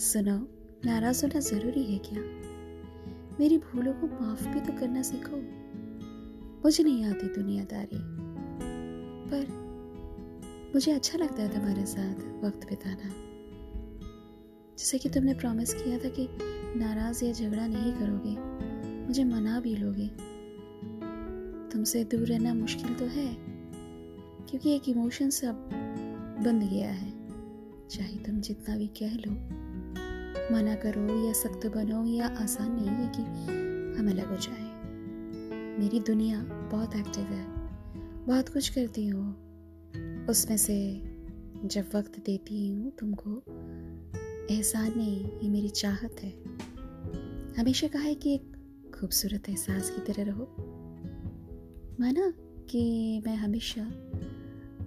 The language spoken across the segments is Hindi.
सुनो, नाराज़ होना ज़रूरी है क्या? मेरी भूलों को माफ़ भी तो करना सीखो। मुझे नहीं आती दुनियादारी, पर मुझे अच्छा लगता है तुम्हारे साथ वक्त बिताना। जैसे कि तुमने प्रॉमिस किया था कि नाराज़ या झगड़ा नहीं करोगे, मुझे मना भी लोगे। तुमसे दूर रहना मुश्किल तो है, क्योंकि एक इमोशन सब बंद गया है, चाहे तुम जितना भी कह लो। मना करो या सख्त बनो या आसान नहीं है कि हम अलग हो जाए। मेरी दुनिया बहुत एक्टिव है। बहुत कुछ करती हूँ। उसमें से जब वक्त देती हूँ तुमको, एहसान नहीं, ये मेरी चाहत है। हमेशा कहा है कि एक खूबसूरत एहसास की तरह रहो। माना कि मैं हमेशा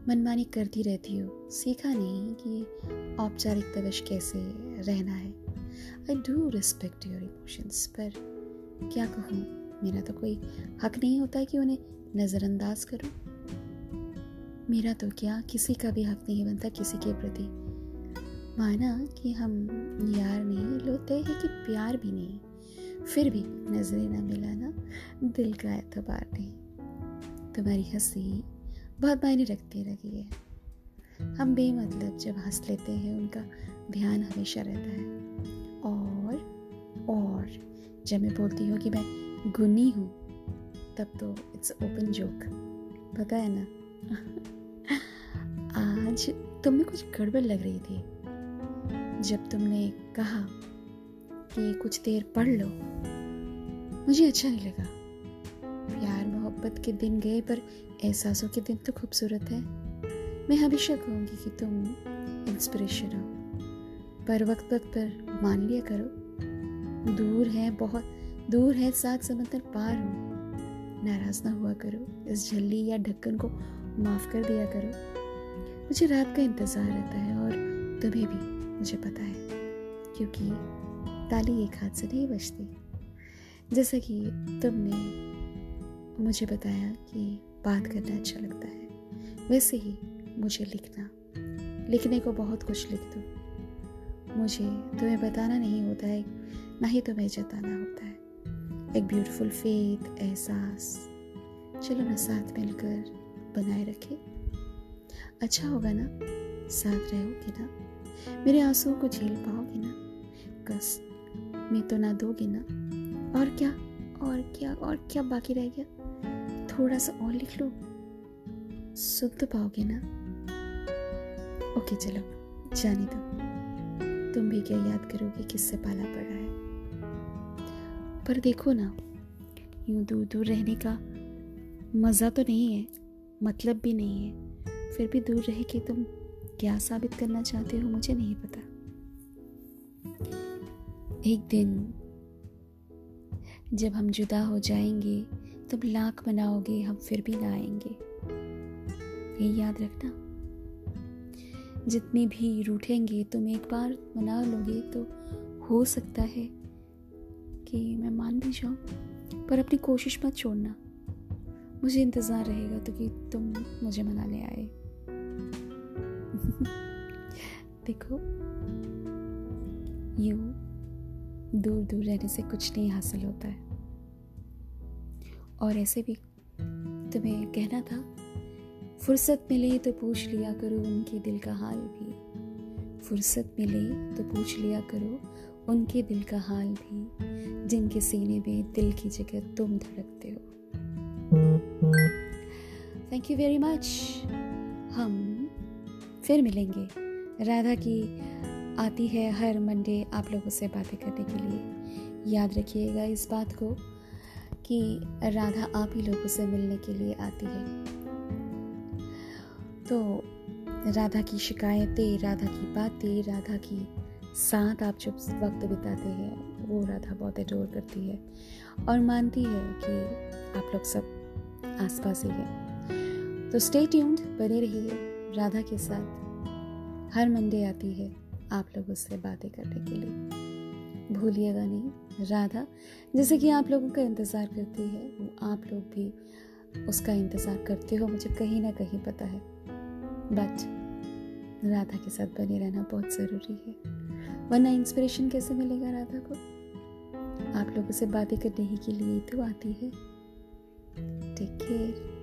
मनमानी करती रहती हूँ। सीखा नहीं कि औपचारिक तवश कैसे रहना है। I do respect your emotions पर क्या कहूँ? मेरा तो कोई हक नहीं होता कि उन्हें नज़रअंदाज करूँ। मेरा तो क्या किसी का भी हक नहीं बनता किसी के प्रति। माना कि हम यार नहीं, लोते हैं कि प्यार भी नहीं। फिर भी नज़रें ना मिलाना, दिल का एतबार नहीं। तुम्हारी हँसी बहुत मायने रखती लगी है। हम बेमतलब जब हंस लेते हैं, उनका ध्यान हमेशा रहता है। और और। जब मैं बोलती हूँ कि मैं गुनी हूँ, तब तो इट्स ओपन जोक पता है ना? आज तुम्हें कुछ गड़बड़ लग रही थी। जब तुमने कहा कि कुछ देर पढ़ लो, मुझे अच्छा नहीं लगा। प्यार मोहब्बत के दिन गए, पर एहसासों के दिन तो खूबसूरत है। मैं हमेशा कहूँगी कि तुम इंस्पिरेशन हो। पर वक्त वक्त पर मान लिया करो। दूर है बहुत, दूर है सात समंदर पार हो। नाराज़ ना हुआ करो। इस झल्ली या ढक्कन को माफ़ कर दिया करो। मुझे रात का इंतज़ार रहता है और तुम्हें भी, मुझे पता है। क्योंकि ताली एक हाथ से नहीं बजती। जैसा कि तुमने मुझे बताया कि बात करना अच्छा लगता है, वैसे ही मुझे लिखना। लिखने को बहुत कुछ लिख दो। मुझे तुम्हें बताना नहीं होता है, ना ही तुम्हें जताना होता है। एक ब्यूटीफुल फेथ एहसास। चलो ना साथ मिलकर बनाए रखे। अच्छा होगा ना? साथ रहोगे ना? मेरे आंसुओं को झेल पाओगे ना? कस, मैं तो ना दोगे ना? और क्या और क्या और क्या बाकी रह गया? थोड़ा सा और लिख लो। सुन तो पाओगे ना? ओके चलो। जाने दो। तुम भी क्या याद करोगे किससे पाला पड़ा है? पर देखो ना, यूँ दूर दूर रहने का मज़ा तो नहीं है मतलब भी नहीं है। फिर भी दूर रह के तुम क्या साबित करना चाहते हो मुझे नहीं पता। एक दिन जब हम जुदा हो जाएँगे तुम लाख मनाओगे, हम फिर भी ना आएँगे। ये याद रखना। जितनी भी रूठेंगे, तुम एक बार मना लोगे तो हो सकता है कि मैं मान भी जाऊँ। पर अपनी कोशिश मत छोड़ना। मुझे इंतज़ार रहेगा तो कि तुम मुझे मनाने आए। देखो, यू दूर दूर रहने से कुछ नहीं हासिल होता है। और ऐसे भी तुम्हें कहना था फुर्सत मिले तो पूछ लिया करो उनके दिल का हाल भी। फुर्सत मिले तो पूछ लिया करो उनके दिल का हाल भी। जिनके सीने में दिल की जगह तुम धड़कते हो। थैंक यू वेरी मच हम फिर मिलेंगे। राधा की आती है हर मंडे आप लोगों से बातें करने के लिए। याद रखिएगा इस बात को कि राधा आप ही लोगों से मिलने के लिए आती है। तो राधा की शिकायतें, राधा की बातें, राधा की साथ आप जब वक्त बिताते हैं, वो राधा बहुत एडोर करती है और मानती है कि आप लोग सब आसपास ही हैं। तो स्टे ट्यून्ड बने रहिए राधा के साथ। हर मंडे आती है आप लोग उससे बातें करने के लिए। भूलिएगा नहीं, राधा, जैसे कि आप लोगों का इंतज़ार करती है आप लोग भी उसका इंतज़ार करते हो, मुझे कहीं ना कहीं पता है। बट राधा के साथ बने रहना बहुत ज़रूरी है। वरना इंस्पिरेशन कैसे मिलेगा राधा को? आप लोगों से बातें करने ही के लिए तो आती है। Take care